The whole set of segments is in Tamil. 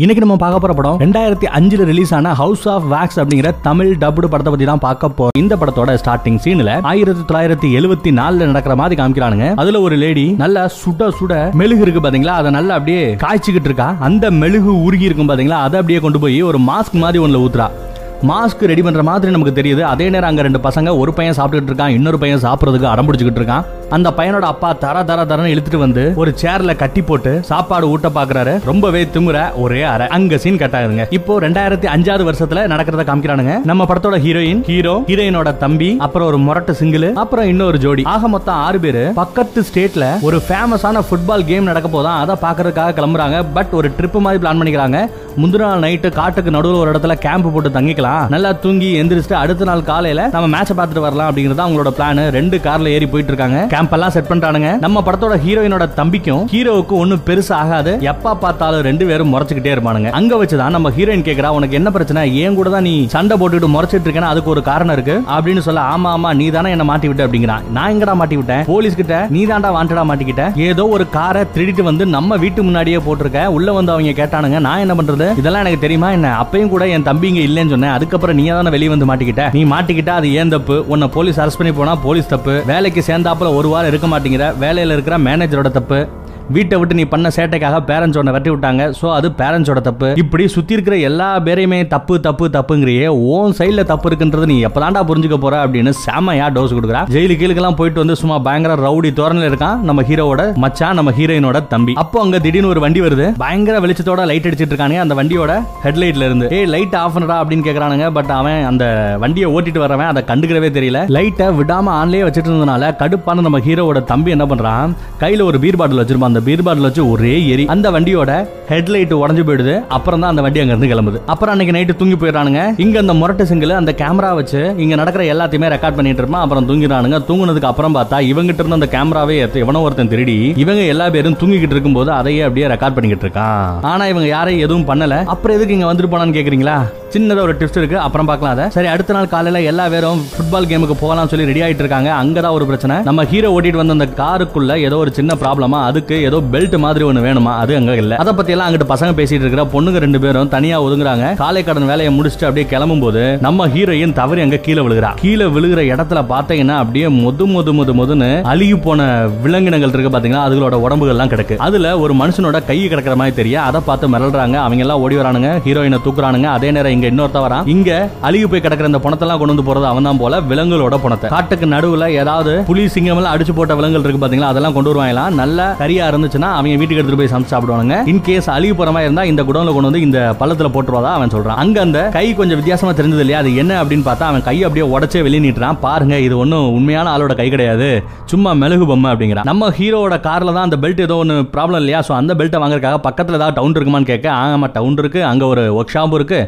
இன்னைக்கு நம்ம பார்க்க போற படம் ரெண்டாயிரத்தி அஞ்சுல ரிலீஸ் ஆன ஹவுஸ் ஆஃப் வேக்ஸ் அப்படிங்கிற தமிழ் டப்டு படத்தை பத்தி தான் பார்க்க போறோம். இந்த படத்தோட ஸ்டார்டிங் சீன்ல ஆயிரத்தி தொள்ளாயிரத்தி எழுபத்தி நாலுல நடக்கிற மாதிரி காமிக்கிறானுங்க. அதுல ஒரு லேடி நல்லா சுட சுட மெழுகு இருக்கு பாத்தீங்களா? அதை நல்லா அப்படியே காய்ச்சிக்கிட்டு இருக்கா. அந்த மெழுகு உருகி இருக்கும் பாத்தீங்களா? அதை அப்படியே கொண்டு போய் ஒரு மாஸ்க் மாதிரி ஒண்ணுல ஊத்துறா. மாஸ்க் ரெடி பண்ற மாதிரி நமக்கு தெரியுது. அதே நேரம் அங்க ரெண்டு பசங்க ஒரு பையன் சாப்பிட்டுட்டு இருக்கான் இன்னொரு பையன் சாப்பிடுறதுக்கு அடம் பிடிச்சிக்கிட்டு இருக்கான். அந்த பையனோட அப்பா தர தர தரன்னு இழுத்துட்டு வந்து ஒரு சேர்ல கட்டி போட்டு சாப்பாடு ஊட்ட பாக்குறாரு. ரொம்பவே திமுற ஒரே அறை. அங்க சீன் கட் ஆகுதுங்க. இப்போ ரெண்டாயிரத்தி அஞ்சாவது வருஷத்துல நடக்கிறத காமிக்கிறானுங்க. நம்ம படத்தோட ஹீரோயின் ஹீரோ ஹீரோயினோட தம்பி அப்புறம் ஒரு முரட்டு சிங்கிள் அப்புறம் இன்னொரு ஜோடி. ஆக மொத்தம் ஆறு பேரு பக்கத்து ஸ்டேட்ல ஒரு ஃபேமஸான ஃபுட்பால் கேம் நடக்க போதான் அதை பாக்குறதுக்காக கிளம்புறாங்க. பட் ஒரு ட்ரிப் மாதிரி பிளான் பண்ணிக்கிறாங்க. முந்தின நாள் நைட்டு காட்டுக்கு நடுவில் ஒரு இடத்துல கேம்ப் போட்டு தங்கிக்கலாம். நல்லா தூங்கி எந்திரிச்சிட்டு அடுத்த நாள் காலையில நம்ம மேட்ச பார்த்துட்டு வரலாம் அப்படிங்கிறது அவங்களோட பிளான் ரெண்டு கார்ல ஏறி போயிட்டு இருக்காங்க. கேம்ப் எல்லாம் செட் பண்ணிட்டானுங்க. நம்ம படத்தோட ஹீரோயினோட தம்பிக்கும் ஹீரோவுக்கு ஒன்னும் பெருசு ஆகாது. எப்பா பார்த்தாலும் ரெண்டு பேரும் முறைச்சுக்கிட்டே இருப்பானுங்க. அங்க வச்சுதான் நம்ம ஹீரோயின் கேக்குறா உனக்கு என்ன பிரச்சனை? ஏன் கூட தான் நீ சண்டை போட்டுட்டு முறைச்சிட்டு இருக்கேன்னா அதுக்கு ஒரு காரணம் இருக்கு. அப்படின்னு சொல்ல ஆமா ஆமா நீ தானே என்ன மாட்டி விட்ட அப்படிங்கிறான். நான் எங்கடா மாட்டி விட்டேன்? போலீஸ் கிட்ட. நீ தாண்டா வாண்டடா மாட்டிக்கிட்ட. ஏதோ ஒரு காரை திருடிட்டு வந்து நம்ம வீட்டு முன்னாடியே போட்டிருக்க. உள்ள வந்து அவங்க கேட்டானுங்க நான் என்ன பண்றது? இதெல்லாம் எனக்கு தெரியுமா என்ன? அப்பயும் கூட என் தம்பி இங்க இல்லைன்னு சொன்னேன். அதுக்கப்புறம் நீ தானே வெளியே வந்து மாட்டிக்கிட்ட? நீ மாட்டிக்கிட்டா அது ஏன் தப்பு? உன்னை போலீஸ் அரெஸ்ட் பண்ணி போனா போலீஸ் தப்பு. வேலைக்கு சேர்ந்தாப்புல ஒரு வாரம் இருக்க மாட்டேங்கிற. வேலையில இருக்கிற மேனேஜரோட தப்பு. வீட்டை விட்டு நீ பண்ண சேட்டைக்காக பேரண்ட்ஸ் உன்னை வெட்டி விட்டாங்க. ஸோ அது பேரண்ட்ஸோட தப்பு. இப்படி சுற்றி இருக்கிற எல்லா பேரையுமே தப்பு தப்பு தப்புங்கிறியே ஓன் சைடுல தப்பு இருக்குன்றது நீ எப்போதாண்டா புரிஞ்சுக்க போற அப்படின்னு செமையா டோஸ் கொடுக்குறா. ஜெயிலு கீழுக்கெல்லாம் போயிட்டு வந்து சும்மா பயங்கர ரவுடி தோரணில் இருக்கான். நம்ம ஹீரோவோட மச்சான் நம்ம ஹீரோயினோட தம்பி. அப்போ அங்க திடீர்னு ஒரு வண்டி வருது. பயங்கர வெளிச்சத்தோட லைட் அடிச்சிட்டு இருக்கானுங்க. அந்த வண்டியோட ஹெட்லைட்ல இருந்து. ஏய் லைட் ஆஃப் பண்ணடா அப்படின்னு கேட்கறானுங்க பட் அவன் அந்த வண்டியை ஓட்டிட்டு வரவன் அதை கண்டுக்கிறவே தெரியல. லைட்டை விடாம ஆன்லேயே வச்சிட்டு இருந்தனால கடுப்பான நம்ம ஹீரோவோட தம்பி என்ன பண்றான்? கையில ஒரு பீர் பாட்டில் வச்சிருப்பான் அந்த பீர் பாட்டில் வச்சு ஒரே எரி அந்த வண்டியோட ஹெட்லைட் உடஞ்சு போயிடுது. அப்புறம் தான் அந்த வண்டி அங்க இருந்து கிளம்புது. அப்புறம் அன்னைக்கு நைட்டு தூங்கி போயிடறானுங்க. இங்க அந்த முரட்டு சிங்கிள் அந்த கேமரா வச்சு இங்க நடக்கிற எல்லாத்தையுமே ரெக்கார்ட் பண்ணிட்டு இருப்பான். அப்புறம் தூங்கிடுறானுங்க. தூங்குனதுக்கு அப்புறம் பார்த்தா இவங்கிட்ட இருந்த அந்த கேமராவே எத்த- எவனோ ஒருத்தன் திருடி இவங்க எல்லா பேரும் தூங்கிக்கிட்டு இருக்கும்போது அதையே அப்படியே ரெக்கார்ட் பண்ணிக்கிட்டு இருக்கான். ஆனா இவங்க யாரையும் எதுவும் பண்ணல. அப்புறம் எதுக்கு இங்க வந்துட்டு போனான்னு கேக்குறீங்களா? சின்னதாக ஒரு டிப்ஸ் இருக்கு. அப்புறம் பார்க்கலாம் அதை. சரி அடுத்த நாள் காலையில் எல்லா பேரும் ஃபுட்பால் கேமுக்கு போகலாம்னு சொல்லி ரெடி ஆகிட்டு இருக்காங்க. அங்கே தான் ஒரு பிரச்சனை. நம்ம ஹீரோ ஓட்டிட்டு வந்த அந்த காருக்குள்ள ஏதோ ஒரு சின்ன ப்ராப்ளமா அதுக்கு ஏதோ பெல்ட் மாதிரி ஒன்று வேணுமா? அது அங்கே இல்லை. அதை பற்றியெல்லாம் எல்லாம் அங்கிட்டு பசங்க பேசிட்டு இருக்கிற பொண்ணுங்க ரெண்டு பேரும் தனியாக ஒதுங்குறாங்க. காலை கடன் வேலையை முடிச்சுட்டு அப்படியே கிளம்பும் போது நம்ம ஹீரோயின் தவறி அங்கே கீழே விழுகிறா. கீழே விழுகிற இடத்துல பார்த்தீங்கன்னா அப்படியே மொது மொது மொது மொதுன்னு அழுகி போன விலங்கினங்கள் இருக்கு பார்த்தீங்கன்னா அதுகளோட உடம்புகள்லாம் கிடக்கு. அதுல ஒரு மனுஷனோட கை கிடக்கிற மாதிரி தெரியும் அதை பார்த்து மிரள்றாங்க. அவங்க எல்லாம் ஓடி வரானுங்க. ஹீரோயினை தூக்குறானுங்க. அதே நேரம் இங்க இன்னொருத்த வரான் இங்க அழுகி போய் கிடக்குற இந்த பணத்தெல்லாம் கொண்டு வந்து போறது அவன் தான் போல விலங்குகளோட பணத்தை. காட்டுக்கு நடுவுல ஏதாவது புலி சிங்கம் எல்லாம் அடிச்சு போட்ட விலங்குகள் இருக்கு பாத்தீங்களா? அதெல்லாம் கொண்டு வருவாங்களாம் நல்ல கரியா இருந்துச்சுன்னா அவங்க வீட்டுக்கு எடுத்துட்டு போய் சமைச்சு சாப்பிடுவாங்க இன் கேஸ் அழுகி போற மாதிரி இருந்தா இந்த குடோன்ல கொண்டு வந்து இந்த பள்ளத்துல போட்டுருவாதா அவன் சொல்றான். அங்க அந்த கை கொஞ்சம் வித்தியாசமா தெரிஞ்சது இல்லையா? அது என்ன அப்படின்னு பார்த்தா அவன் கை அப்படியே உடச்சே வெளியே நீட்டுறான். பாருங்க இது ஒன்றும் உண்மையான ஆளோட கை கிடையாது. சும்மா மெழுகு பொம்மை அப்படிங்கிறான். நம்ம ஹீரோட கார்ல தான் அந்த பெல்ட் ஏதோ ஒன்று ப்ராப்ளம் இல்லையா? ஸோ அந்த பெல்ட்டை வாங்குறதுக்காக பக்கத்தில் ஏதாவது டவுன் இருக்குமான்னு கேட்க ஆமாம் டவுன் இருக்கு. அங்கே ஒரு ஒர்க் ஷாப் இருக்கு.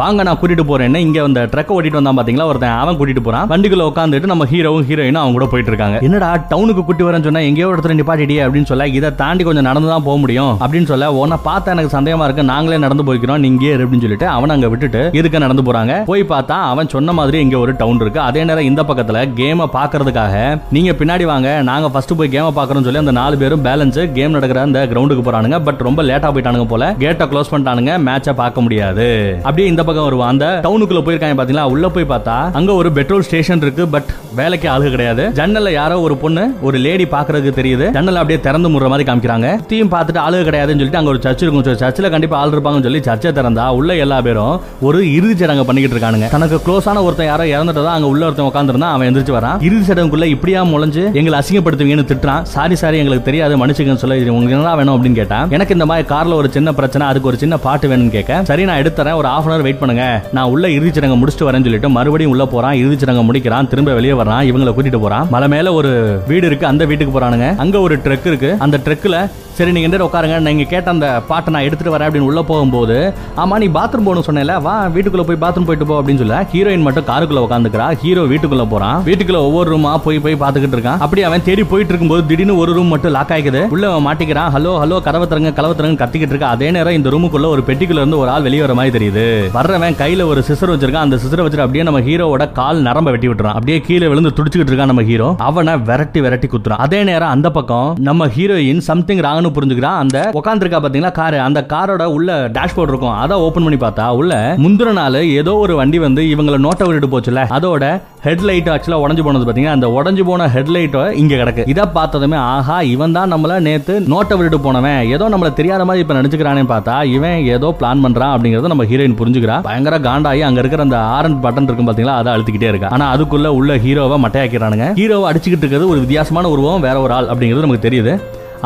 வாங்க நான் கூட்டிட்டு போறேன்னு இங்க அந்த ட்ரக்கை ஓட்டிட்டு வந்தான் பாத்தீங்களா? ஒருத்தன் அவன் கூட்டிட்டு போறான். வண்டிக்குள்ள உட்காந்துட்டு நம்ம ஹீரோவும் ஹீரோயினும் அவங்க கூட போயிட்டு இருக்காங்க. என்னடா டவுனுக்கு கூட்டி வரேன்னு சொன்னா எங்கேயோ இடத்துல நிப்பாட்டிடியே அப்படின்னு சொல்ல இதை தாண்டி கொஞ்சம் நடந்து தான் போக முடியும் அப்படின்னு சொல்ல உன்னை பார்த்தா எனக்கு சந்தேகமா இருக்கு. நாங்களே நடந்து போய்க்கிறோம் நீங்க அப்படின்னு சொல்லிட்டு அவன் அங்க விட்டுட்டு இதுக்கு நடந்து போறாங்க? போய் பார்த்தா அவன் சொன்ன மாதிரி இங்க ஒரு டவுன் இருக்கு. அதே நேரம் இந்த பக்கத்துல கேமை பாக்குறதுக்காக நீங்க பின்னாடி வாங்க நாங்க ஃபர்ஸ்ட் போய் கேமை பாக்குறோம்னு சொல்லி அந்த நாலு பேரும் பேலன்ஸ் கேம் நடக்கிற அந்த கிரவுண்டுக்கு போறானுங்க. பட் ரொம்ப லேட்டா போயிட்டானுங்க போல. கேட்டை க்ளோஸ் பண்ணிட்டானுங்க. மேட்சை பார்க்க முடியாது. அப்படியே இந்த பக்கம் வருவான் அந்த டவுனுக்குள்ள போயிருக்காங்க பாத்தீங்களா? உள்ள போய் பார்த்தா அங்க ஒரு பெட்ரோல் ஸ்டேஷன் இருக்கு பட் வேலைக்கு ஆளு கிடையாது. ஜன்னல்ல யாரோ ஒரு பொண்ணு ஒரு லேடி பாக்குறதுக்கு தெரியுது. ஜன்னல் அப்படியே திறந்து முடுற மாதிரி காமிக்கிறாங்க. தீயும் பார்த்துட்டு ஆளு கிடையாதுன்னு சொல்லிட்டு அங்க ஒரு சர்ச் இருக்கும். சர்ச்சில் கண்டிப்பா ஆள் இருப்பாங்கன்னு சொல்லி சர்ச்சை திறந்தா உள்ள எல்லா பேரும் ஒரு இறுதி சடங்கு பண்ணிக்கிட்டு இருக்கானுங்க. தனக்கு க்ளோஸான ஒருத்தன் யாரோ இறந்துட்டதா அங்க உள்ள ஒருத்தன் உட்காந்துருந்தா அவன் எந்திரிச்சு வரான். இறுதி சடங்குக்குள்ள இப்படியா முளைஞ்சு எங்களை அசிங்கப்படுத்துவீங்கன்னு திட்டுறான். சாரி சாரி எங்களுக்கு தெரியாது மன்னிச்சுக்கன்னு சொல்ல. உங்களுக்கு என்ன வேணும்? அப்படின்னு கேட்டான். எனக்கு இந்த மாதிரி கார்ல ஒரு சின்ன பிரச்சனை அதுக்கு ஒரு சின்ன பாட்டு வேணும்னு கேட்க சரி நான் எடுத்துறேன். ஒரு ஹாஃப் அன் வெயிட் பண்ணுங்க. நான் உள்ள இறுதி சடங்கு முடிச்சுட்டு வரேன்னு சொல்லிட்டு மறுபடியும் உள்ள போறான் இறுதி சடங்கு முடிக்கிறான் திரும்ப வெளியே வரான் இவங்களை கூட்டிட்டு போறான். மலை மேல ஒரு வீடு இருக்கு அந்த வீட்டுக்கு போறானுங்க. அங்க ஒரு ட்ரக் இருக்கு. அந்த ட்ரக்ல சரி நீங்க எந்த உட்காருங்க. நீங்க கேட்ட அந்த பாட்டை நான் எடுத்துட்டு வரேன் அப்படின்னு உள்ள போகும்போது ஆமா நீ பாத்ரூம் போகணும் சொன்னேல வா வீட்டுக்குள்ள போய் பாத்ரூம் போயிட்டு போ அப்படின்னு சொல்ல ஹீரோயின் மட்டும் காருக்குள்ள உட்காந்துக்கிறா ஹீரோ வீட்டுக்குள்ள போறான். வீட்டுக்குள்ள ஒவ்வொரு ரூமா போய் போய் பாத்துக்கிட்டு இருக்கான். அப்படி அவன் தேடி போயிட்டு இருக்கும்போது திடீர்னு ஒரு ரூம் மட்டும் லாக் ஆகிக்குது உள்ள மாட்டிக்கிறான். ஹலோ ஹலோ கதவை திறங்க கலவை திறங்க கத்திக்கிட்டு இருக்கா. அதே நேரம் இந்த ரூமுக்குள்ள ஒரு பெட்டிக்குள்ள இருந்து ஒரு ஆள் வெளியே வர மாதிரி தெரியுது. வர்றவன் கையில ஒரு சிசர் வச்சிருக்கான். அந்த சிசரை வச்சுட்டு அப்படியே நம்ம ஹீரோவோட கால் நரம்ப வெட்டி விட்டுறான். அப்படியே கீழே விழுந்து துடிச்சுக்கிட்டு இருக்கான் நம்ம ஹீரோ அவனை விரட்டி விரட்டி குத்துறான். அதே நேரம் அந்த பக்கம் நம்ம ஹீரோயின் சம்திங் ராங்னு ஒண்ணு புரிஞ்சுக்கிறான் அந்த உட்காந்துருக்கா பாத்தீங்களா காரு அந்த காரோட உள்ள டேஷ்போர்ட் இருக்கும். அதை ஓபன் பண்ணி பார்த்தா உள்ள முந்தின நாள் ஏதோ ஒரு வண்டி வந்து இவங்களை நோட்டை விட்டுட்டு போச்சுல அதோட ஹெட்லைட் ஆக்சுவலா உடஞ்சு போனது பார்த்தீங்கன்னா அந்த உடஞ்சு போன ஹெட்லைட்டோ இங்க கிடக்கு. இதை பார்த்ததுமே ஆஹா இவன் தான் நம்மள நேத்து நோட்டை விட்டுட்டு போனவன். ஏதோ நம்மள தெரியாத மாதிரி இப்ப நினைச்சுக்கிறானே பார்த்தா இவன் ஏதோ பிளான் பண்றான் அப்படிங்கறத நம்ம ஹீரோயின் புரிஞ்சுக்கிறா. பயங்கர காண்டாயி அங்க இருக்கிற அந்த ஆரன் பட்டன் இருக்கும் பாத்தீங்களா அதை அழுத்திக்கிட்டே இருக்கா. ஆனா அதுக்குள்ள உள்ள ஹீரோவை மட்டையாக்கிறானுங்க ஹீரோவை அடிச்சுக்கிட்டு இருக்கிறது ஒரு வித்தியாசமான உருவம் வேற ஒரு ஆள் அப்படிங்கிறது நமக்கு தெரியுது.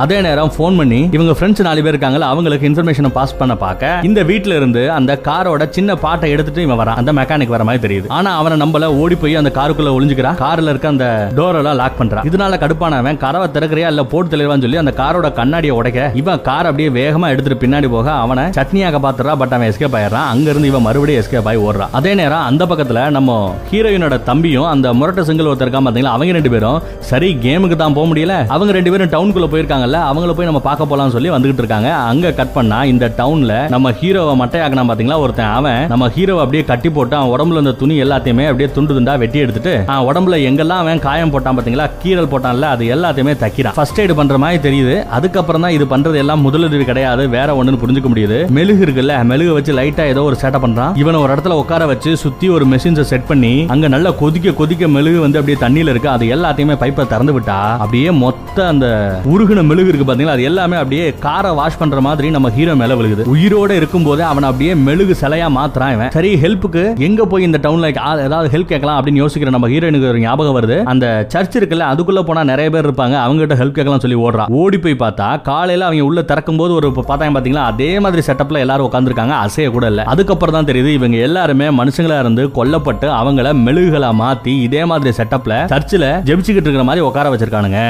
அதே நேரம் ஃபோன் பண்ணி இவங்க ஃப்ரெண்ட்ஸ் நாலு பேர் இருக்காங்களா அவங்களுக்கு இன்ஃபர்மேஷனை பாஸ் பண்ண பார்க்க இந்த வீட்ல இருந்து அந்த காரோட சின்ன பாட்டை எடுத்துட்டு இவன் வரான். அந்த மெக்கானிக் வர மாதிரி தெரியுது. ஆனா அவனை நம்மள ஓடி போய் அந்த காருக்குள்ள ஒளிஞ்சுக்கிறான் கார்ல இருக்க அந்த டோர் எல்லாம் லாக் பண்றான். இதனால கடுப்பானவன் கரவை திறக்கிறியா இல்ல போட்டு தெளிவான்னு சொல்லி அந்த காரோட கண்ணாடியை உடைக்க இவன் கார் அப்படியே வேகமா எடுத்துட்டு பின்னாடி போக அவனை சட்னியாக பாத்துறா பட் அவன் எஸ்கேப் ஆயிடுறான். அங்க இருந்து இவன் மறுபடியும் எஸ்கேப் ஆகி ஓடுறான். அதே நேரம் அந்த பக்கத்துல நம்ம ஹீரோயினோட தம்பியும் அந்த முரட்ட சிங்கிள் ஒருத்தர் இருக்கான் பாத்தீங்களா அவங்க ரெண்டு பேரும் சரி கேமுக்கு தான் போக முடியல. அவங்க ரெண்டு பேரும் டவுனுக்குள்ள இருக்காங்கல்ல அவங்கள போய் நம்ம பார்க்க போலாம்னு சொல்லி வந்துகிட்டு இருக்காங்க. அங்க கட் பண்ணா இந்த டவுன்ல நம்ம ஹீரோவை மட்டையாக்கினா பாத்தீங்களா? ஒருத்தன் அவன் நம்ம ஹீரோவை அப்படியே கட்டி போட்டு அவன் உடம்புல இருந்த துணி எல்லாத்தையுமே அப்படியே துண்டு துண்டா வெட்டி எடுத்துட்டு அவன் உடம்புல எங்கெல்லாம் அவன் காயம் போட்டான் பாத்தீங்களா? கீரல் போட்டான்ல அது எல்லாத்தையுமே தைக்கிறான். ஃபர்ஸ்ட் எய்டு பண்ற மாதிரி தெரியுது. அதுக்கப்புறம் தான் இது பண்றது எல்லாம் முதலுதவி கிடையாது. வேற ஒண்ணுன்னு புரிஞ்சுக்க முடியுது. மெழுகு இருக்குல்ல மெழுகு வச்சு லைட்டா ஏதோ ஒரு சேட்டை பண்றான். இவனை ஒரு இடத்துல உட்கார வச்சு சுத்தி ஒரு மெஷின்ஸை செட் பண்ணி அங்க நல்லா கொதிக்க கொதிக்க மெழுகு வந்து அப்படியே தண்ணியில இருக்கு. அது எல்லாத்தையுமே பைப்பை திறந்து விட்டா அப்படியே மொத்த அந்த உருகுன மெழுகு இருக்கு பாத்தீங்களா? அது எல்லாமே அப்படியே காரை வாஷ் பண்ற மாதிரி நம்ம ஹீரோ மேல விழுகுது. உயிரோட இருக்கும் போதே அவன் அப்படியே மெழுகு சிலையா மாத்துறான் இவன். சரி ஹெல்ப்புக்கு எங்க போய் இந்த டவுன்ல ஏதாவது ஹெல்ப் கேட்கலாம் அப்படின்னு யோசிக்கிற நம்ம ஹீரோனுக்கு ஒரு ஞாபகம் வருது. அந்த சர்ச் இருக்குல்ல அதுக்குள்ள போனா நிறைய பேர் இருப்பாங்க. அவங்க கிட்ட ஹெல்ப் கேட்கலாம் சொல்லி ஓடுறான் ஓடி போய் பார்த்தா காலையில அவங்க உள்ள திறக்கும் போது ஒரு பார்த்தாங்க பாத்தீங்களா? அதே மாதிரி செட்டப்ல எல்லாரும் உட்காந்துருக்காங்க அசைய கூட இல்ல. அதுக்கப்புறம் தான் தெரியுது இவங்க எல்லாருமே மனுஷங்களா இருந்து கொல்லப்பட்டு அவங்கள மெழுகுகளா மாத்தி இதே மாதிரி செட்டப்ல சர்ச்சில் ஜெபிச்சுக்கிட்டு இருக்கிற மாதிரி உட்கார வச்சிருக்கானுங்க.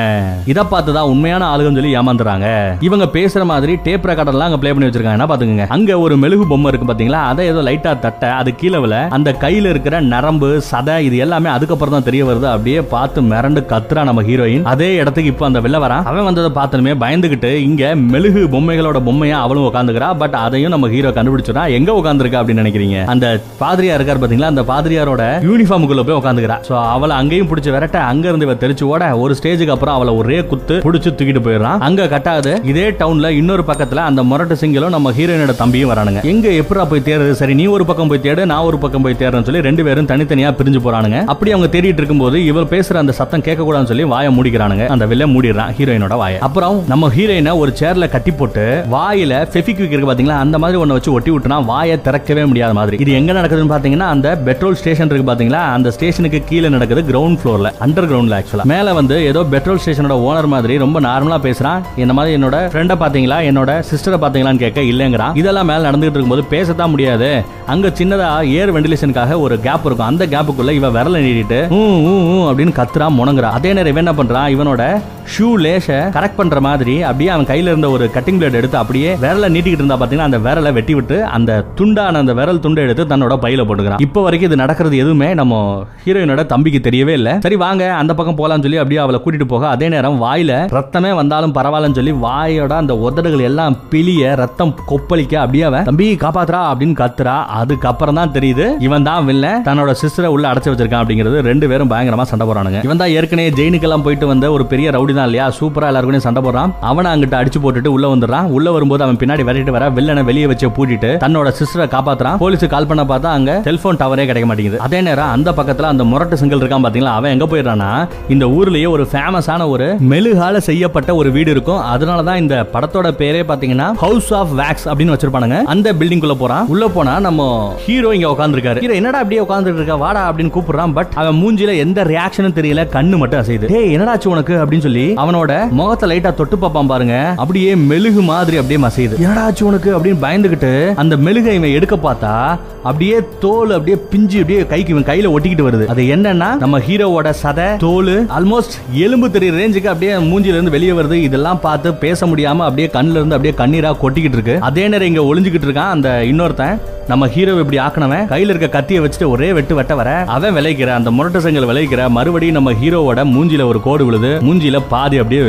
இதை பார்த்து தான் உண்மையான சொல்லி ஏமாந்துறாங்க. இவங்க பேசுற மாதிரி டேப் ரெக்கார்டர்லாம் அங்க ப்ளே பண்ணி வச்சிருக்காங்க. பாத்துக்கங்க அங்க ஒரு மெழுகு பொம்மை இருக்கு பாத்தீங்களா அதை ஏதோ லைட்டா தட்ட அது கீழே அந்த கையில இருக்கிற நரம்பு சதை இது எல்லாமே அதுக்கப்புறம் தான் தெரிய வருது. அப்படியே பார்த்து மிரண்டு கத்துறா நம்ம ஹீரோயின் அதே இடத்துக்கு இப்போ அந்த வெளில வரான். அவன் வந்ததை பார்த்தனுமே பயந்துகிட்டு இங்க மெழுகு பொம்மைகளோட பொம்மையா அவளும் உட்காந்துக்கிறா பட் அதையும் நம்ம ஹீரோ கண்டுபிடிச்சிடா எங்க உட்காந்துருக்கா அப்படின்னு நினைக்கிறீங்க? அந்த பாதிரியா இருக்கார் பாத்தீங்களா அந்த பாதிரியாரோட யூனிஃபார்முக்குள்ள போய் உட்காந்துக்கிறா சோ அவளை அங்கேயும் பிடிச்சி விரட்ட அங்க இருந்து இவ ஓட ஒரு ஸ்டேஜுக்கு அப்புறம் அவளை ஒரே குத்து பிடிச்சு தூக்கிட்டு போயிடுறான் அங்க கட்டாது. இதே டவுன்ல இன்னொரு பக்கத்துல அந்த முரட்டு சிங்கிலும் நம்ம ஹீரோயினோட தம்பியும் வரானுங்க. எங்க எப்படா போய் தேடுறது சரி நீ ஒரு பக்கம் போய் தேடு நான் ஒரு பக்கம் போய் தேடுறேன்னு சொல்லி ரெண்டு பேரும் தனித்தனியா பிரிஞ்சு போறானுங்க. அப்படி அவங்க தேடிட்டு இருக்கும்போது இவர் பேசுற அந்த சத்தம் கேட்க கூடாதுன்னு சொல்லி வாயை மூடிக்கிறானுங்க. அந்த வெளில மூடிடுறான் ஹீரோயினோட வாய. அப்புறம் நம்ம ஹீரோயினை ஒரு சேர்ல கட்டி போட்டு வாயில ஃபெஃபிக்விக் இருக்கு பாத்தீங்களா? அந்த மாதிரி ஒண்ணு வச்சு ஒட்டி விட்டுனா வாயை திறக்கவே முடியாத மாதிரி. இது எங்க நடக்குதுன்னு பாத்தீங்கன்னா அந்த பெட்ரோல் ஸ்டேஷன் இருக்கு பாத்தீங்களா? அந்த ஸ்டேஷனுக்கு கீழே நடக்குது கிரவுண்ட் ஃப்ளோர்ல அண்டர் கிரவுண்ட்ல ஆக்சுவலா மேல வந்து ஏதோ பெட்ரோல் ஸ்டேஷனோட ஓனர் மாதிரி ரொம்ப நார்மலா பேசுறான். இந்த மாதிரி என்னோட ஃப்ரெண்டை பாத்தீங்களா? என்னோட சிஸ்டரை பாத்தீங்களான்னு கேட்க இல்லைங்கிறான். இதெல்லாம் மேல நடந்துகிட்டு இருக்கும்போது பேசத்தான் முடியாது. அங்க சின்னதா ஏர் வெண்டிலேஷனுக்காக ஒரு கேப் இருக்கும். அந்த கேப்புக்குள்ள இவ விரல நீட்டிட்டு ஊ, ஊ, அப்படின்னு கத்துறா முணங்குறா அதே நேரம் இவன் என்ன பண்றான்? இவனோட ஷூ லேஷ கரெக்ட் பண்ற மாதிரி அப்படியே அவன் கையில இருந்த ஒரு கட்டிங் பிளேட் எடுத்து அப்படியே விரல நீட்டிக்கிட்டு இருந்தா பாத்தீங்கன்னா அந்த விரலை வெட்டி விட்டு அந்த துண்டான அந்த விரல் துண்டை எடுத்து தன்னோட பையில போட்டுக்கிறான். இப்போ வரைக்கும் இது நடக்கிறது எதுவுமே நம்ம ஹீரோயினோட தம்பிக்கு தெரியவே இல்லை. சரி வாங்க அந்த பக்கம் போலாம்னு சொல்லி அப்படியே அவளை கூட்டிட்டு போக அதே நேரம் வாயில ரத்தமே வந்தாலும் பரவாயில்லன்னு சொல்லி வாயோட அந்த உதடுகள் எல்லாம் பிளிய ரத்தம் கொப்பளிக்க அப்படியே அவன் தம்பி காப்பாத்துறா அப்படின்னு கத்துறா. அதுக்கப்புறம் தான் தெரியுது இவன் தான் வில்ல தன்னோட சிஸ்டரை உள்ள அடைச்சு வச்சிருக்கான் அப்படிங்கிறது ரெண்டு பேரும் பயங்கரமா சண்டை போறானுங்க இவன் தான் ஏற்கனவே ஜெயினுக்கெல்லாம் போயிட்டு வந்த ஒரு பெரிய ரவுடி தான் இல்லையா? சூப்பரா எல்லாருக்கும் சண்டை போடுறான். அவனை அங்கிட்ட அடிச்சு போட்டுட்டு உள்ள வந்துடுறான். உள்ள வரும்போது அவன் பின்னாடி விரட்டிட்டு வர வில்லனை வெளியே வச்சு பூட்டிட்டு தன்னோட சிஸ்டரை காப்பாத்துறான். போலீஸ் கால் பண்ண பார்த்தா அங்க செல்போன் டவரே கிடைக்க மாட்டேங்குது. அதே நேரம் அந்த பக்கத்துல அந்த முரட்டு செங்கல் இருக்கான் பாத்தீங்களா? அவன் எங்க போயிடுறானா இந்த ஊர்லயே ஒரு ஃபேமஸான ஒரு மெழுகால செய்யப்பட்ட ஒரு வீடு இருக்கும். அதனால தான் இந்த படத்தோட பேரே பாத்தீங்கன்னா ஹவுஸ் ஆஃப் வேக்ஸ் அப்படின்னு வச்சிருப்பானுங்க. அந்த பில்டிங் குள்ள போறான். உள்ள போனா நம்ம ஹீரோ இங்க உட்காந்துருக்காரு ஹீரோ என்னடா அப்படியே உட்கார்ந்துட்டு இருக்க வாடா அப்படின்னு கூப்பிடுறான். பட் அவன் மூஞ்சில எந்த ரியாக்ஷனும் தெரியல. கண்ணு மட்டும் அசையுது. டேய் என்னடாச்சு உனக்கு? அப்படின்னு சொல்லி அவனோட முகத்தை லைட்டா தொட்டு பார்ப்பான் பாருங்க. அப்படியே மெழுகு மாதிரி அப்படியே மசையுது. என்னடாச்சு உனக்கு? அப்படின்னு பயந்துகிட்டு அந்த மெழுகை இவன் எடுக்க பார்த்தா அப்படியே தோல் அப்படியே பிஞ்சு அப்படியே கைக்கு இவன் கையில ஒட்டிக்கிட்டு வருது. அது என்னன்னா நம்ம ஹீரோவோட சதை தோல் ஆல்மோஸ்ட் எலும்பு தெரிய ரேஞ்சுக்கு அப்படியே மூஞ்சில இருந்து வெளியே வருது. இதெல்லாம் பார்த்து பேச முடியாம அப்படியே கண்ணுல இருந்து அப்படியே கண்ணீரா கொட்டிக்கிட்டு இருக்கு. அதே நேரம் இங்க ஒளிஞ்சுக்கிட்டு இருக்கான் அந்த இன்னொருத்தன். நம்ம ஹீரோ இப்படி ஆக்கினவன் கையில இருக்க கத்தியை வச்சுட்டு ஒரே வெட்டு வெட்ட வர அவன் விளைக்கிற அந்த முரட்டு செங்கல் விளைக்கிற மறுபடியும் நம்ம ஹீரோவோட மூஞ்சில ஒரு கோடு விழுது மூஞ்சில பாதி அப்படியே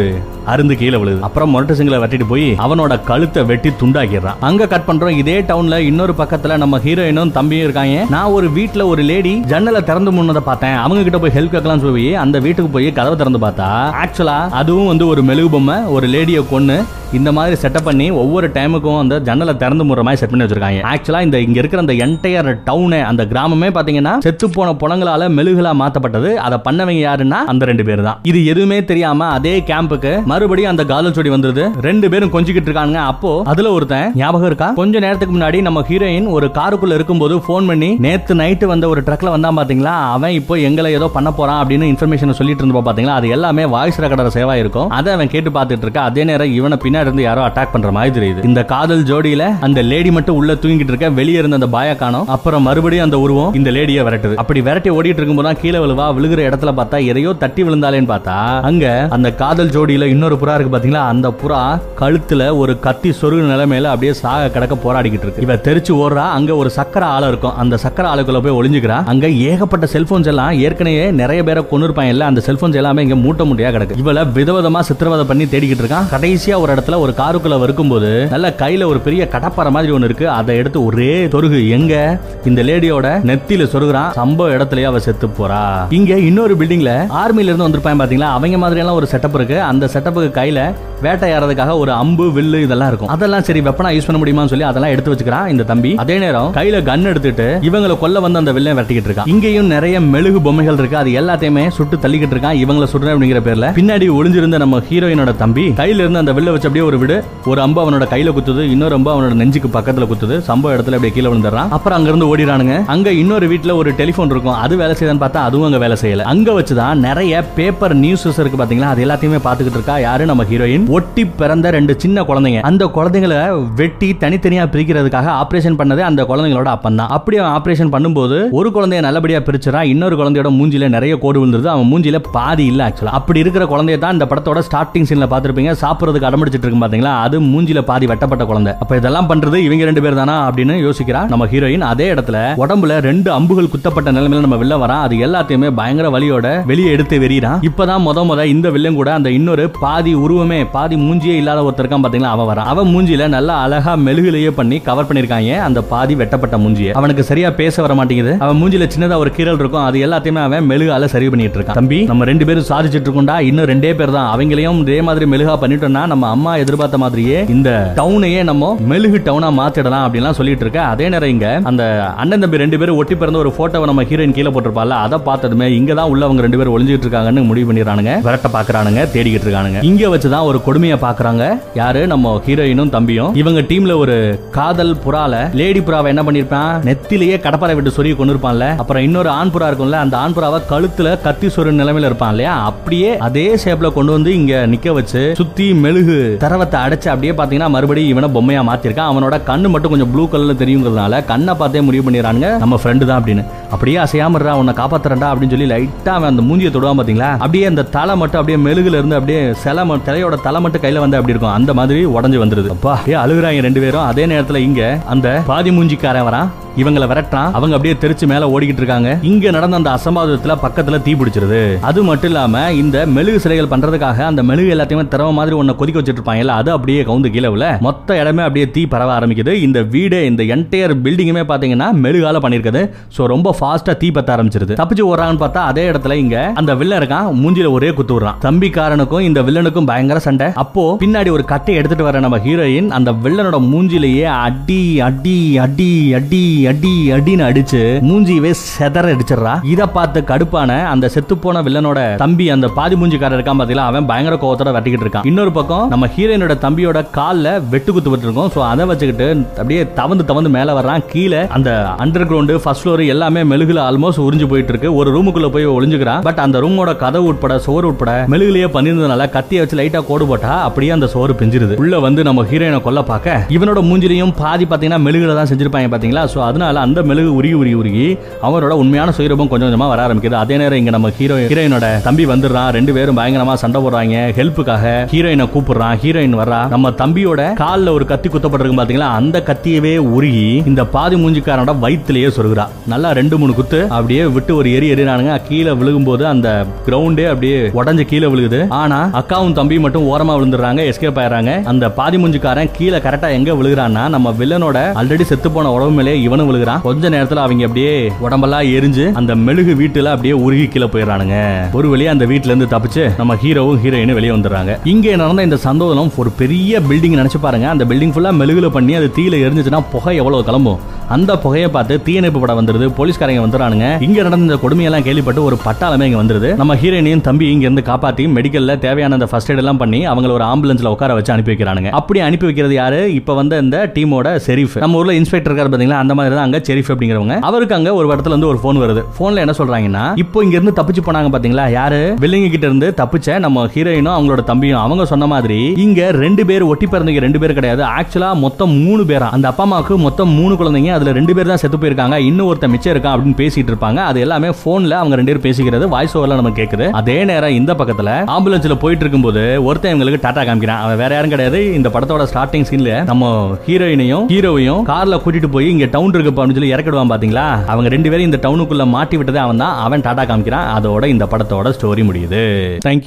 அருந்து கீழே விழுது. அப்புறம் முரட்டு செங்கலை வெட்டிட்டு போய் அவனோட கழுத்தை வெட்டி துண்டாக்கிடுறான். அங்க கட் பண்றோம் இதே டவுன்ல இன்னொரு பக்கத்துல நம்ம ஹீரோயினும் தம்பியும் இருக்காங்க. நான் ஒரு வீட்டுல ஒரு லேடி ஜன்னலை திறந்து முன்னதை பார்த்தேன். அவங்க கிட்ட போய் ஹெல்ப் கேட்கலாம் சொல்லி அந்த வீட்டுக்கு போய் கதவை திறந்து பார்த்தா ஆக்சுவலா அதுவும் வந்து ஒரு மெழுகு பொம்மை ஒரு லேடியை கொன்னு இந்த மாதிரி செட்டப் பண்ணி ஒவ்வொரு டைமுக்கும் அந்த ஜன்னலை திறந்து முற மாதிரி செட் பண்ணி வச்சிருக்காங்க. ஆக்சுவலா இந்த இங்க இருக்கிற அந்த என்டையர் டவுன் அந்த கிராமமே பாத்தீங்கன்னா செத்து போன புலங்களால மெழுகலா மாத்தப்பட்டது. அதை பண்ணவங்க யாருன்னா அந்த ரெண்டு பேர் தான். இது எதுவுமே தெரியாம அதே கேம்புக்கு மறுபடியும் அந்த காதல் சொடி வந்தது ரெண்டு பேரும் கொஞ்சிக்கிட்டு இருக்காங்க அப்போ அதுல ஒருத்தன் ஞாபகம் இருக்கா? கொஞ்ச நேரத்துக்கு முன்னாடி நம்ம ஹீரோயின் ஒரு காருக்குள்ள இருக்கும்போது ஃபோன் பண்ணி நேத்து நைட்டு வந்த ஒரு ட்ரக்ல வந்தான் பாத்தீங்களா? அவன் இப்போ எங்களை ஏதோ பண்ண போறான் அப்படின்னு இன்ஃபர்மேஷன் சொல்லிட்டு இருந்தப்போ பாத்தீங்களா அது எல்லாமே வாய்ஸ் ரெக்கார்டர் சேவா இருக்கும் அதை அவன் கேட்டு பார்த்துட்டு இருக்க. அதே நேரம் இவனை பின்னாடி இருந்து யாரோ அட்டாக் பண்ற மாதிரி தெரியுது. இந்த காதல் ஜோடியில அந்த லேடி மட்டும் உள்ள தூங்கிட்டு இருக்க வெளியே இருந்த அந்த பாய காணும். அப்புறம் மறுபடியும் அந்த உருவம் இந்த லேடியை விரட்டுது. அப்படி விரட்டி ஓடிட்டு இருக்கும்போது கீழே விழுவா விழுகிற இடத்துல பார்த்தா எதையோ தட்டி விழுந்தாலேன்னு பார்த்தா அங்க அந்த காதல் ஜோடியில இன்னொரு புறா இருக்கு பாத்தீங்களா? அந்த புறா கழுத்துல ஒரு கத்தி சொருகு நிலைமையில அப்படியே சாக கிடக்க போராடிக்கிட்டு இருக்கு. இவ தெரிச்சு ஓடுறா அங்க ஒரு சக்கர ஆளை இருக்கும். அந்த சக்கர ஆளுக்குள்ள போய் ஒளிஞ்சுக்கிறா. அங்க ஏகப்பட்ட செல்போன்ஸ் எல்லாம் ஏற்கனவே நிறைய பேரை கொண்டிருப்பாங்க இல்ல அந்த செல்போன்ஸ் எல்லாமே இங்க மூட்டை மூட்டையா கிடக்கு. இவள விதவிதமா சித்திரவதை பண்ணி தேடிக்கிட்டு இருக்கான். கடைசியா ஒரு இடத்துல ஒரு காருக்குள்ள வரும்போது நல்ல கையில ஒரு பெரிய கடப்பாறை மாதிரி ஒண்ணு இருக்கு. அதை எடுத்து ஒரே தொருகு எங்க? இந்த லேடியோட நெத்தியில சொருகுறான். சம்பவ இடத்துலயே அவ செத்து போறா. இங்க இன்னொரு பில்டிங்ல ஆர்மில இருந்து வந்திருப்பாங்க பாத்தீங்களா? அவங்க மாதிரி எல்லாம் ஒரு செட்டப் இருக்கு. அந்த செட்டப்புக்கு கையில வேட்டையாடுறதுக்காக ஒரு அம்பு வில்லு இதெல்லாம் இருக்கும். அதெல்லாம் சரி வெப்பனா யூஸ் பண்ண முடியுமான்னு சொல்லி அதெல்லாம் எடுத்து வச்சுக்கிறான் இந்த தம்பி. அதே நேரம் கையில கன் எடுத்துட்டு இவங்களை கொல்ல வந்து அந்த வில்லை வெட்டிக்கிட்டு இருக்கான். இங்கேயும் நிறைய மெழுகு பொம்மைகள் இருக்கு. அது எல்லாத்தையுமே சுட்டு தள்ளிக்கிட்டு இருக்கான். இவங்களை சுடுறேன் அப்படிங்கிற பேர்ல பின்னாடி ஒளிஞ்சிருந்த நம்ம ஹீரோயினோட தம்பி கையில இருந்து அந்த வில்ல வச்சு அப்படியே ஒரு விடு. ஒரு அம்பு அவனோட கையில குத்துது இன்னொரு அம்பு அவனோட நெஞ்சுக்கு பக்கத்துல குத்துது. சம்பவ இடத்துல அப்படியே கீழே விழுந்துறான் அப்புறம் அங்க இருந்து ஓடிறானுங்க அங்க இன்னொரு வீட்டுல ஒரு டெலிபோன் இருக்கும். அது வேலை செய்யுதுன்னு பார்த்தா அதுவும் அங்க வேலை செய்யல. அங்க வச்சுதான் நிறைய பேப்பர் நியூஸஸ் இருக்கு பாத்தீங்களா? அது எல்லாத்தையுமே பாத்துக்கிட்டு இருக்கா. யாரு? நம்ம ஹீரோயின் ஒட்டி பிறந்த ரெண்டு சின்ன குழந்தைங்க. அந்த குழந்தைங்களை வெட்டி தனித்தனியா பிரிக்கிறதுக்காக ஆபரேஷன் பண்ணது அந்த குழந்தைங்களோட அப்பன் தான் அப்படி அவன் ஆபரேஷன் பண்ணும்போது ஒரு குழந்தைய நல்லபடியா பிரிச்சுறான் இன்னொரு குழந்தையோட மூஞ்சில நிறைய கோடு விழுந்துருது அவன் மூஞ்சில பாதி இல்ல ஆக்சுவலா அப்படி இருக்கிற குழந்தைய தான் இந்த படத்தோட ஸ்டார்டிங் சீன்ல பார்த்துருப்பீங்க. சாப்பிடுறதுக்கு அடம்பிடிச்சிட்டு இருக்கும் பாத்தீங்களா? அது மூஞ்சில பாதி வெட்டப்பட்ட குழந்தை. அப்ப இதெல்லாம் பண்றது இவங்க ரெண்டு பேர் தானா அப்படின்னு யோசிக்கிறா. நம்ம ஹீரோயின் அதே இடத்துல உடம்புல ரெண்டு அம்புகள் குத்தப்பட்ட நிலைமையில நம்ம வெளில வரான் அது எல்லாத்தையுமே பயங்கர வலியோட வெளியே எடுத்து வெறியிறான் இப்பதான் முத முத இந்த வில்லன் கூட அந்த இன்னொரு பாதி உருவமே பாதி மூஞ்சியே இல்லாத ஒருத்தர் இருக்கான் பாத்தீங்களா? அவன் வரான். அவன் மூஞ்சில நல்லா அழகா மெழுகுலையே பண்ணி கவர் பண்ணிருக்காங்க. அந்த பாதி வெட்டப்பட்ட மூஞ்சிய. அவனுக்கு சரியா பேச வர மாட்டேங்குது. அவன் மூஞ்சில சின்னதா ஒரு கீரல் இருக்கும். அது எல்லாத்தையுமே அவன் மெழுகால சரி பண்ணிட்டு இருக்கான். தம்பி நம்ம ரெண்டு பேரும் சாதிச்சிட்டு இருக்கோம்டா. இன்னும் ரெண்டே பேர் தான். அவங்களையும் இதே மாதிரி மெழுகா பண்ணிட்டோம்னா நம்ம அம்மா எதிர்பார்த்த மாதிரியே இந்த டவுனையே நம்ம மெழுகு டவுனா மாத்திடலாம் அப்படின்லாம் சொல்லிட்டு இருக்க. அதே நேரம் இங்க அந்த அண்ணன் தம்பி ரெண்டு பேரும் ஒட்டி பிறந்த ஒரு போட்டோவை நம்ம ஹீரோயின் கீழே போட்டிருப்பால அதை பார்த்ததுமே இங்க தான் உள்ளவங்க ரெண்டு பேரும் ஒளிஞ்சிட்டு இருக்காங்கன்னு முடிவு பண்ணிடுறானுங்க. விரட்ட பாக்குறானுங்க தேடிக்கிட்டு இருக்கானுங்க. இங்க வச்சுதான் ஒரு கொடுமையை பாக்குறாங்க யாரு? நம்ம ஹீரோயினும் தம்பியும். இவங்க டீம்ல ஒரு காதல் புறால லேடி புறாவை என்ன பண்ணிருப்பான்? நெத்திலேயே கடப்பாரை விட்டு சொருகி கொண்டு இருப்பான்ல அப்புறம் இன்னொரு ஆண் புறா இருக்கும்ல அந்த ஆண் புறாவை கழுத்துல கத்தி சொரு நிலைமையில இருப்பான் இல்லையா? அப்படியே அதே ஷேப்ல கொண்டு வந்து இங்க நிக்க வச்சு சுத்தி மெழுகு தரவத்தை அடைச்சு அப்படியே பாத்தீங்கன்னா மறுபடியும் இவனை பொம்மையா மாத்திருக்கான். அவனோட கண்ணு மட்டும் கொஞ்சம் ப்ளூ கலர்ல தெரியுங்கிறதுனால கண்ணை பார்த்தே முடிவு பண்ணிடுறாங்க நம்ம ஃப்ரெண்டு தான் அப்படின்னு. அப்படியே அசையாம இருறா உன்னை காப்பாத்துறா அப்படின்னு சொல்லி லைட்டா அவன் அந்த மூஞ்சியை தொடுவான் பாத்தீங்களா? அப்படியே அந்த தலை மட்டும் அப்படியே மெழுகுல இருந்து அப்படியே சில தலையோட தலை தலை மட்டும் கையில வந்து அப்படி இருக்கும்? அந்த மாதிரி உடஞ்சு வந்துருது. அப்பா ஏ அழுகுறாங்க ரெண்டு பேரும். அதே நேரத்துல இங்க அந்த பாதி மூஞ்சிக்காரன் வரான். இவங்களை விரட்டான் அவங்க அப்படியே தெரிச்சு மேல ஓடிக்கிட்டு இருக்காங்க. இங்க நடந்த அந்த அசம்பாவிதத்துல பக்கத்துல தீ பிடிச்சிருது. அது மட்டும் இல்லாம இந்த மெழுகு சிலைகள் பண்றதுக்காக அந்த மெழுகு எல்லாத்தையுமே திரவ மாதிரி ஒண்ணு கொதிக்க வச்சிட்டு இருப்பாங்கல்ல அது அப்படியே கவுந்து கீழே மொத்த இடமே அப்படியே தீ பரவ ஆரம்பிக்குது. இந்த வீடு இந்த என்டையர் பில்டிங்குமே பாத்தீங்கன்னா மெழுகால பண்ணிருக்குது சோ ரொம்ப ஃபாஸ்டா தீ பத்த ஆரம்பிச்சிருது. தப்பிச்சு ஓடுறாங்கன்னு பார்த்தா அதே இடத்துல இங்க அந்த வில்லன் இருக்கான். மூஞ்சில ஒரே குத்து விடுறான். தம்பிக்காரனுக்கும் இந்த வில்லனுக்கும் பயங்கர சண்டை. அப்போ பின்னாடி ஒரு கட்டை எடுத்துட்டு வர நம்ம ஹீரோயின் அந்த வில்லனோட மூஞ்சிலேயே அடி அடி அடி அடி அடி அடின்னு அடிச்சு மூஞ்சியவே செதற அடிச்சிடறா. இத பார்த்து கடுப்பான அந்த செத்து போன வில்லனோட தம்பி அந்த பாதி மூஞ்சிக்காரர் இருக்கான் பாத்தீங்களா? அவன் பயங்கர கோவத்தோட வெட்டிக்கிட்டு இருக்கான். இன்னொரு பக்கம் நம்ம ஹீரோயினோட தம்பியோட கால்ல வெட்டு குத்து விட்டுருக்கோம். சோ அதை வச்சுக்கிட்டு அப்படியே தவந்து தவந்து மேல வர்றான். கீழே அந்த அண்டர் கிரவுண்டு ஃபர்ஸ்ட் ஃப்ளோர் எல்லாமே மெழுகுல ஆல்மோஸ்ட் உறிஞ்சு போயிட்டு இருக்கு ஒரு ரூமுக்குள்ள போய் ஒளிஞ்சுக்கிறான். பட் அந்த ரூமோட கதவு உட்பட சோறு உட்பட மெழுகுலயே பண்ணிருந்ததுனால கத்திய வச்சு லைட்டா கோடு போட்டா அப்படியே அந்த சோறு பிஞ்சிருது. உள்ள வந்து நம்ம ஹீரோயினை கொல்ல பார்க்க இவனோட மூஞ்சிலையும் பாதி பாத்தீங்கன்னா மெழுகுல தான் செஞ்சிருப்பாங்க பாத்தீங்களா? சோ அதனால அந்த மெழுகு உருகி உருகி உருகி அவரோட உண்மையான சுயரூபம் கொஞ்சம் கொஞ்சமா வர ஆரம்பிக்குது. அதே நேரம் இங்க நம்ம ஹீரோ ஹீரோயினோட தம்பி வந்துடுறான். ரெண்டு பேரும் பயங்கரமா சண்டை போடுறாங்க. ஹெல்ப்புக்காக ஹீரோயினை கூப்பிடுறான். ஹீரோயின் வர்றா. நம்ம தம்பியோட காலில் ஒரு கத்தி குத்தப்பட்டிருக்கு பாத்தீங்களா? அந்த கத்தியவே உருகி இந்த பாதி மூஞ்சிக்காரனோட வயிற்றுலயே சொருகுறா. நல்லா ரெண்டு மூணு குத்து அப்படியே விட்டு ஒரு எரி எறினானுங்க கீழே விழுகும் போது அந்த கிரவுண்டே அப்படியே உடஞ்சு கீழே விழுகுது. ஆனா அக்காவும் தம்பி மட்டும் ஓர ஓரமா விழுந்துடுறாங்க எஸ்கேப் ஆயிடுறாங்க. அந்த பாதி மூஞ்சிக்காரன் கீழே கரெக்டா எங்க விழுகிறான்னா நம்ம வில்லனோட ஆல்ரெடி செத்து போன உடம்பு மேலே இவனும் விழுகிறான். கொஞ்ச நேரத்துல அவங்க அப்படியே உடம்பெல்லாம் எரிஞ்சு அந்த மெழுகு வீட்டுல அப்படியே உருகி கீழே போயிடுறானுங்க. ஒரு வழியா அந்த வீட்டுல இருந்து தப்பிச்சு நம்ம ஹீரோவும் ஹீரோயினும் வெளியே வந்துடுறாங்க. இங்கே நடந்த இந்த சந்தோதனம் ஒரு பெரிய பில்டிங் நினைச்சு பாருங்க. அந்த பில்டிங் ஃபுல்லா மெழுகுல பண்ணி அது தீயில எரிஞ்சுச்சுன்னா புகை எவ்வளவு கிளம்பும். அந்த புகையை பார்த்து தீயணைப்பு படம் வந்துருது போலீஸ்காரங்க வந்துடுறானுங்க. இங்க நடந்த இந்த கொடுமையெல்லாம் கேள்விப்பட்டு ஒரு பட்டாளமே இங்க வந்துருது. நம்ம ஹீரோயினையும் தம்பி இங்க இருந்து காப்பாத்தி மெடிக்கல்ல தேவையான அந்த ஃபர்ஸ்ட் எய்ட் எல்லாம் பண்ணி அவங்கள ஒரு ஆம்புலன்ஸ்ல உட்கார வச்சு அனுப்பி வைக்கிறானுங்க. அப்படி அனுப்பி வைக்கிறது யாரு? இப்ப வந்த இந்த டீமோட செரீஃப் நம்ம ஊர்ல இன்ஸ்பெக்டர் இருக்காரு பாத்தீங்களா? அந்த மாதிரி தான் அங்க செரீஃப் அப்படிங்கிறவங்க. அவருக்கு அங்க ஒரு இடத்துல இருந்து ஒரு போன் வருது. போன்ல என்ன சொல்றாங்கன்னா இப்போ இங்க இருந்து தப்பிச்சு போனாங்க பாத்தீங்களா? யாரு? வில்லிங்க கிட்ட இருந்து தப்பிச்ச நம்ம ஹீரோயினும் அவங்களோட தம்பியும் அவங்க சொன்ன மாதிரி இங்க ரெண்டு பேர் ஒட்டி பிறந்தவங்க ரெண்டு பேர் கிடையாது. ஆக்சுவலா மொத்தம் மூணு பேரா. அந்த அப்பா அம்மாவுக்கு மொத்தம் மூணு குழந்தைங்க அதில் ரெண்டு பேர் தான் செத்து போயிருக்காங்க. இன்னும் ஒருத்தன் மிச்சம் இருக்கா அப்படின்னு பேசிட்டு இருப்பாங்க. அது எல்லாமே போன்ல அவங்க ரெண்டு பேரும் பேசிக்கிறது வாய்ஸ் ஓவரில் நம்ம கேக்குது. அதே நேரம் இந்த பக்கத்துல ஆம்புலன்ஸ்ல போயிட்டு இருக்கும்போது ஒருத்தன் எங்களுக்கு டாடா காமிக்கிறான். அவன் வேற யாரும் கிடையாது. இந்த படத்தோட ஸ்டார்டிங் சீன்ல நம்ம ஹீரோயினையும் ஹீரோவையும் கார்ல கூட்டிட்டு போய் இங்க டவுன் இருக்கு அப்படின்னு சொல்லி இறக்கிடுவான் பாத்தீங்களா? அவங்க ரெண்டு பேரும் இந்த டவுனுக்குள்ள மாட்டி விட்டதே அவன் தான் அவன் டாடா காமிக்கிறான். அதோட இந்த படத்தோட ஸ்டோரி முடியுது. தேங்க்யூ